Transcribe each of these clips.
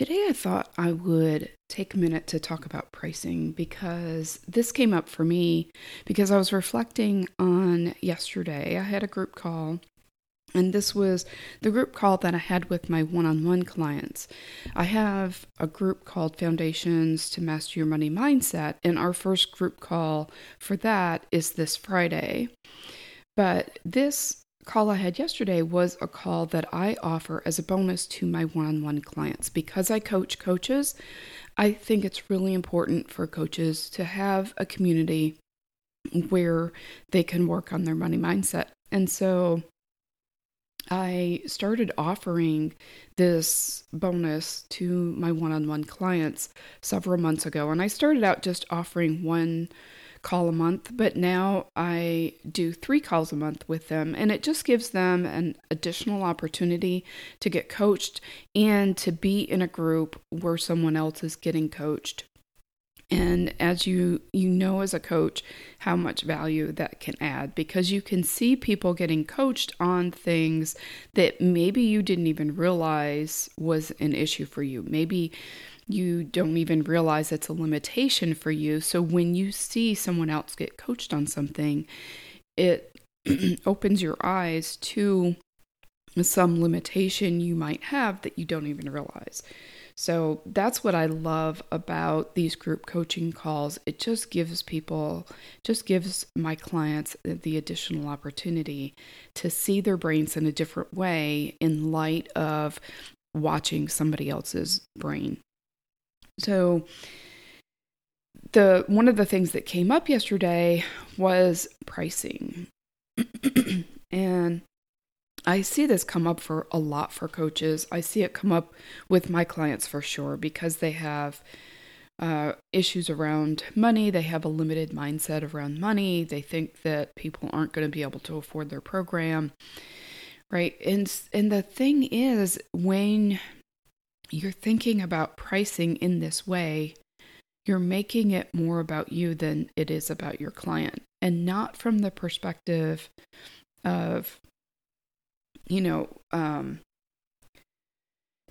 Today, I thought I would take a minute to talk about pricing because this came up for me because I was reflecting on yesterday. I had a group call, and this was the group call that I had with my one on one clients. I have a group called Foundations to Master Your Money Mindset, and our first group call for that is this Friday. But this call I had yesterday was a call that I offer as a bonus to my one on one clients. Because I coach coaches, I think it's really important for coaches to have a community where they can work on their money mindset. And so I started offering this bonus to my one on one clients several months ago. And I started out just offering one call a month, but now I do three calls a month with them, and it just gives them an additional opportunity to get coached and to be in a group where someone else is getting coached. And as you you know as a coach how much value that can add because you can see people getting coached on things that maybe you didn't even realize was an issue for you. Maybe you don't even realize it's a limitation for you. So when you see someone else get coached on something, it opens your eyes to some limitation you might have that you don't even realize. So that's what I love about these group coaching calls. It just gives people, just gives my clients the additional opportunity to see their brains in a different way in light of watching somebody else's brain. So the one of the things that came up yesterday was pricing. and I see this come up for a lot for coaches. I see it come up with my clients for sure because they have uh, issues around money. They have a limited mindset around money. They think that people aren't going to be able to afford their program, right? And and the thing is, when you're thinking about pricing in this way, you're making it more about you than it is about your client, and not from the perspective of, you know, um,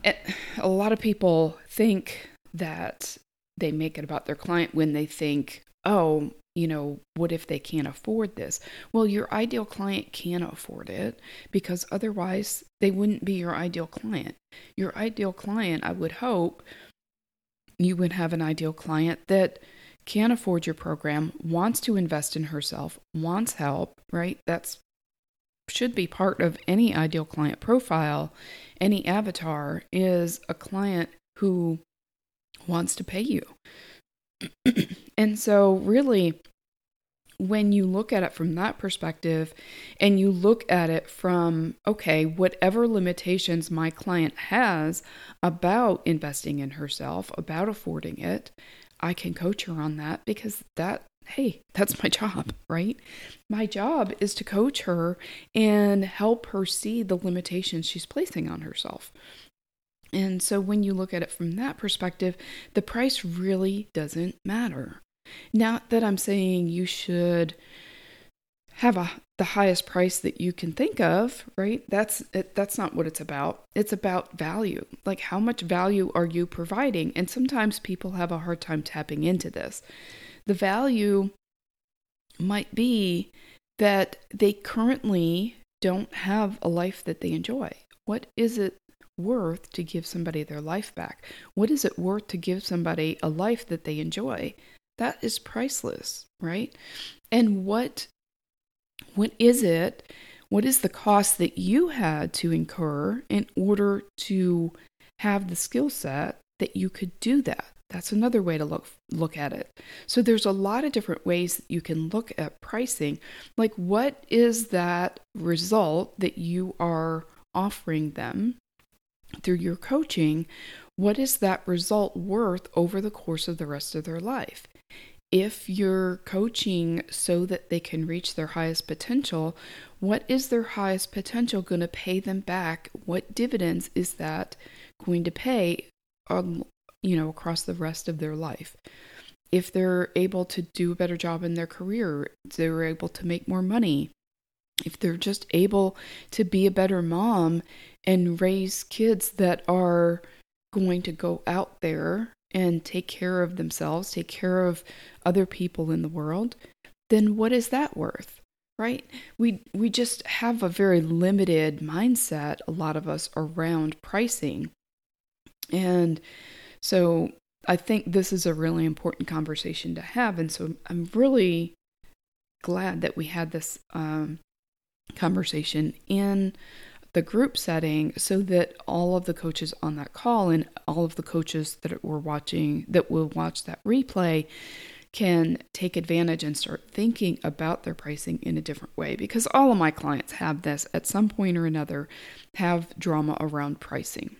it, a lot of people think that they make it about their client when they think, oh, you know, what if they can't afford this? Well, your ideal client can afford it because otherwise they wouldn't be your ideal client. Your ideal client, I would hope, you would have an ideal client that can afford your program, wants to invest in herself, wants help, right? That's should be part of any ideal client profile. Any avatar is a client who wants to pay you. and so, really, when you look at it from that perspective and you look at it from, okay, whatever limitations my client has about investing in herself, about affording it, I can coach her on that because that, hey, that's my job, right? My job is to coach her and help her see the limitations she's placing on herself. And so when you look at it from that perspective, the price really doesn't matter. Not that I'm saying you should have a the highest price that you can think of, right? That's it, that's not what it's about. It's about value. Like how much value are you providing? And sometimes people have a hard time tapping into this. The value might be that they currently don't have a life that they enjoy. What is it worth to give somebody their life back? What is it worth to give somebody a life that they enjoy? That is priceless, right? And what what is it? What is the cost that you had to incur in order to have the skill set that you could do that? That's another way to look look at it. So there's a lot of different ways that you can look at pricing. Like what is that result that you are offering them through your coaching? What is that result worth over the course of the rest of their life? If you're coaching so that they can reach their highest potential, what is their highest potential going to pay them back? What dividends is that going to pay um, you know, across the rest of their life? If they're able to do a better job in their career, they're able to make more money, if they're just able to be a better mom and raise kids that are going to go out there and take care of themselves, take care of other people in the world, then what is that worth? Right? We we just have a very limited mindset a lot of us around pricing. And so I think this is a really important conversation to have and so I'm really glad that we had this um, conversation in the group setting so that all of the coaches on that call and all of the coaches that were watching that will watch that replay can take advantage and start thinking about their pricing in a different way because all of my clients have this at some point or another have drama around pricing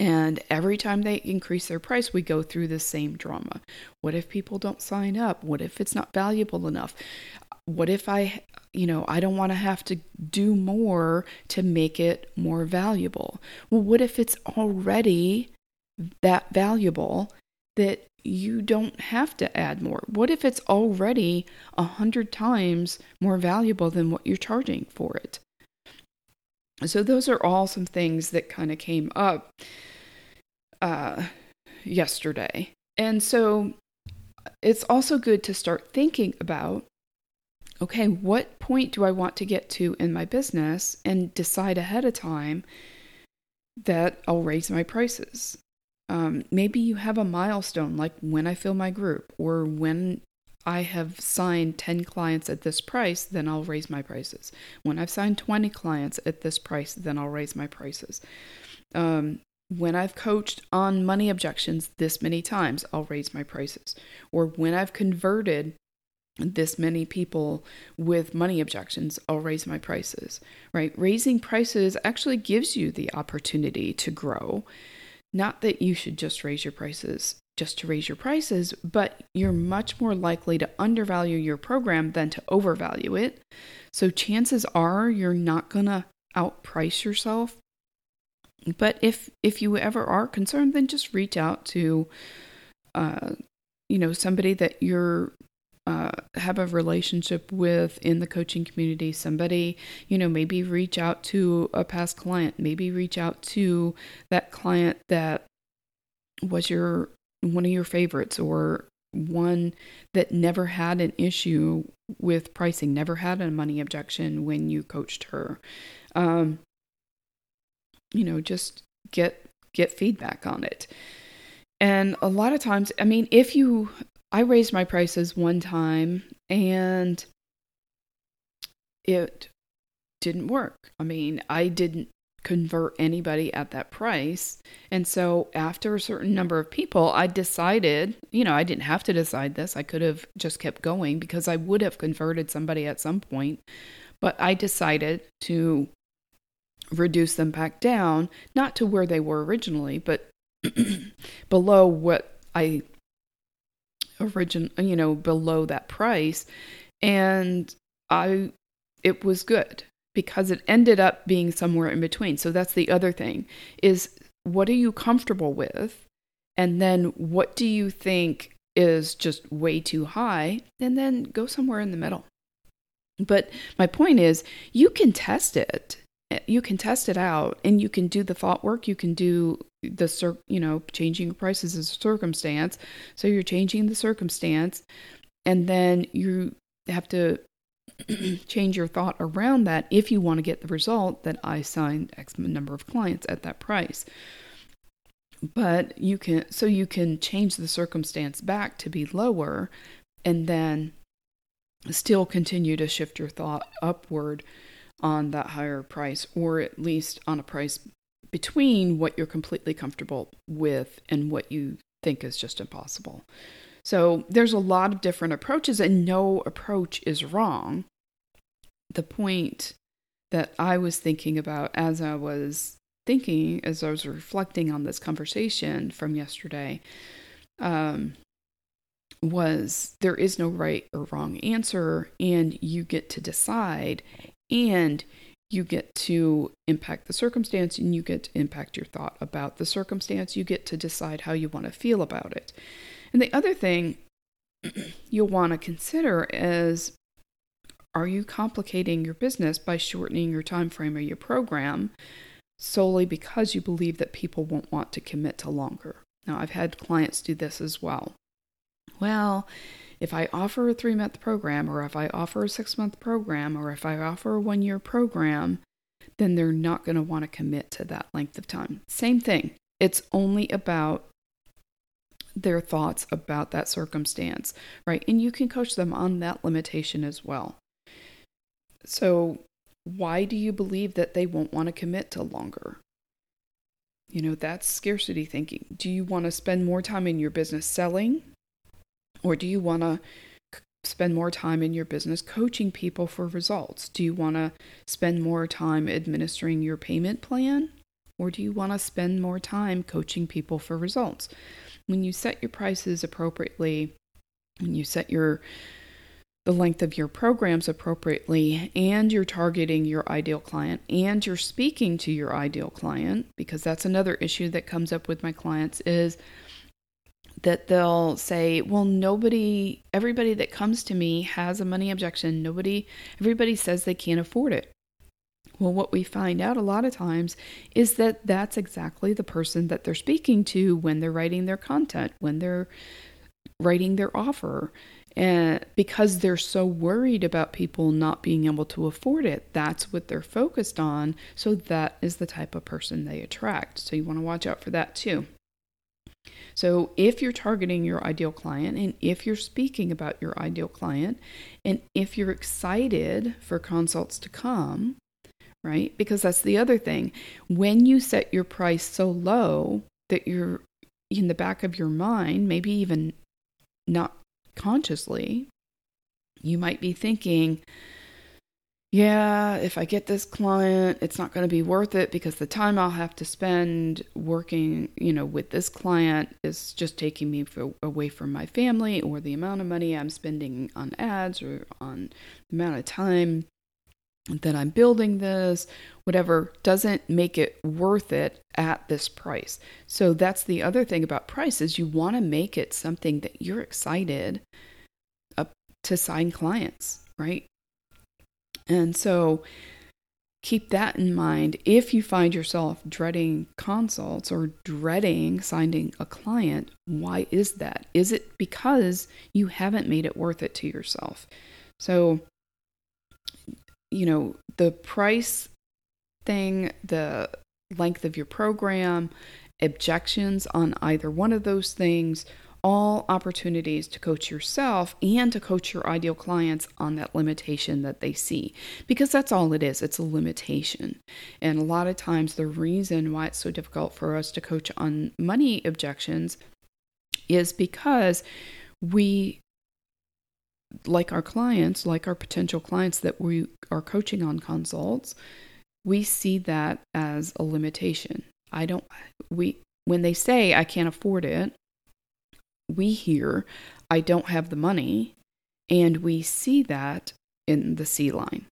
and every time they increase their price, we go through the same drama. What if people don't sign up? What if it's not valuable enough? What if I, you know, I don't want to have to do more to make it more valuable? Well, what if it's already that valuable that you don't have to add more? What if it's already a hundred times more valuable than what you're charging for it? So, those are all some things that kind of came up uh, yesterday. And so it's also good to start thinking about okay, what point do I want to get to in my business and decide ahead of time that I'll raise my prices. Um, maybe you have a milestone like when I fill my group or when I have signed 10 clients at this price, then I'll raise my prices. When I've signed 20 clients at this price, then I'll raise my prices. Um, when I've coached on money objections this many times, I'll raise my prices. Or when I've converted this many people with money objections, I'll raise my prices, right? Raising prices actually gives you the opportunity to grow. Not that you should just raise your prices just to raise your prices, but you're much more likely to undervalue your program than to overvalue it. So chances are you're not going to outprice yourself but if if you ever are concerned, then just reach out to, uh, you know, somebody that you're uh, have a relationship with in the coaching community. Somebody, you know, maybe reach out to a past client. Maybe reach out to that client that was your one of your favorites or one that never had an issue with pricing, never had a money objection when you coached her. Um, you know, just get get feedback on it. And a lot of times, I mean, if you I raised my prices one time and it didn't work. I mean, I didn't convert anybody at that price. And so after a certain number of people, I decided, you know, I didn't have to decide this. I could have just kept going because I would have converted somebody at some point. But I decided to reduce them back down, not to where they were originally, but below what I origin, you know, below that price. And I, it was good because it ended up being somewhere in between. So that's the other thing is what are you comfortable with? And then what do you think is just way too high? And then go somewhere in the middle. But my point is, you can test it you can test it out and you can do the thought work you can do the cir- you know changing prices is a circumstance so you're changing the circumstance and then you have to change your thought around that if you want to get the result that I signed X number of clients at that price. But you can, so you can change the circumstance back to be lower and then still continue to shift your thought upward on that higher price, or at least on a price between what you're completely comfortable with and what you think is just impossible. So there's a lot of different approaches, and no approach is wrong. The point that I was thinking about as I was thinking, as I was reflecting on this conversation from yesterday, um, was there is no right or wrong answer, and you get to decide and you get to impact the circumstance and you get to impact your thought about the circumstance. You get to decide how you want to feel about it. And the other thing you'll want to consider is are you complicating your business by shortening your time frame or your program solely because you believe that people won't want to commit to longer. Now, I've had clients do this as well. Well, if I offer a three month program, or if I offer a six month program, or if I offer a one year program, then they're not going to want to commit to that length of time. Same thing. It's only about their thoughts about that circumstance, right? And you can coach them on that limitation as well. So, why do you believe that they won't want to commit to longer? You know, that's scarcity thinking. Do you want to spend more time in your business selling? Or do you want to spend more time in your business coaching people for results? Do you want to spend more time administering your payment plan? Or do you want to spend more time coaching people for results? When you set your prices appropriately, when you set your the length of your programs appropriately and you're targeting your ideal client and you're speaking to your ideal client because that's another issue that comes up with my clients is that they'll say, well, nobody, everybody that comes to me has a money objection. Nobody, everybody says they can't afford it. Well, what we find out a lot of times is that that's exactly the person that they're speaking to when they're writing their content, when they're writing their offer. And because they're so worried about people not being able to afford it, that's what they're focused on. So that is the type of person they attract. So you want to watch out for that too. So, if you're targeting your ideal client and if you're speaking about your ideal client and if you're excited for consults to come, right? Because that's the other thing. When you set your price so low that you're in the back of your mind, maybe even not consciously, you might be thinking, yeah, if I get this client, it's not going to be worth it because the time I'll have to spend working, you know, with this client is just taking me for, away from my family or the amount of money I'm spending on ads or on the amount of time that I'm building this, whatever, doesn't make it worth it at this price. So that's the other thing about price is you want to make it something that you're excited to sign clients, right? And so keep that in mind if you find yourself dreading consults or dreading signing a client. Why is that? Is it because you haven't made it worth it to yourself? So, you know, the price thing, the length of your program, objections on either one of those things all opportunities to coach yourself and to coach your ideal clients on that limitation that they see. Because that's all it is it's a limitation. And a lot of times, the reason why it's so difficult for us to coach on money objections is because we like our clients, like our potential clients that we are coaching on consults, we see that as a limitation. I don't, we, when they say I can't afford it, we hear, I don't have the money, and we see that in the C line.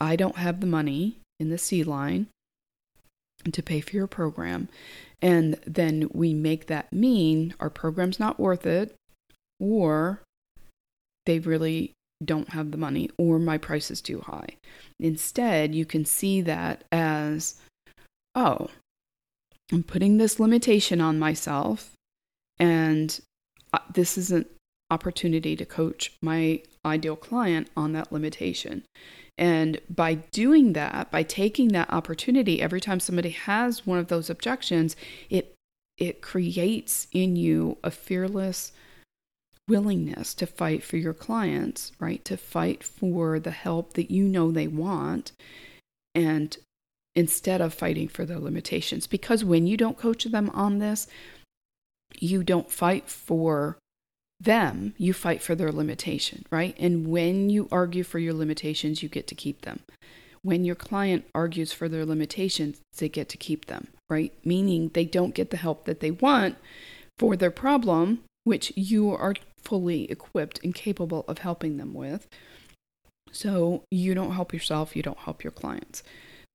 I don't have the money in the C line to pay for your program. And then we make that mean our program's not worth it, or they really don't have the money, or my price is too high. Instead, you can see that as, oh, I'm putting this limitation on myself, and this is an opportunity to coach my ideal client on that limitation. And by doing that, by taking that opportunity every time somebody has one of those objections, it it creates in you a fearless willingness to fight for your clients, right? To fight for the help that you know they want and instead of fighting for their limitations because when you don't coach them on this, you don't fight for them, you fight for their limitation, right? And when you argue for your limitations, you get to keep them. When your client argues for their limitations, they get to keep them, right? Meaning they don't get the help that they want for their problem, which you are fully equipped and capable of helping them with. So you don't help yourself, you don't help your clients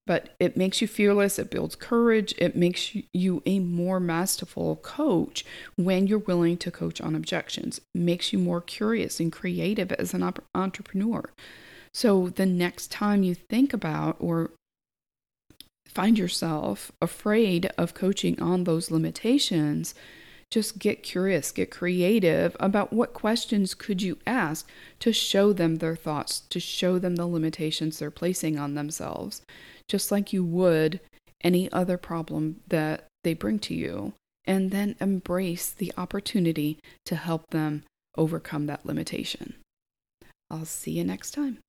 but it makes you fearless, it builds courage, it makes you a more masterful coach when you're willing to coach on objections. It makes you more curious and creative as an entrepreneur. So the next time you think about or find yourself afraid of coaching on those limitations, just get curious, get creative about what questions could you ask to show them their thoughts, to show them the limitations they're placing on themselves, just like you would any other problem that they bring to you, and then embrace the opportunity to help them overcome that limitation. I'll see you next time.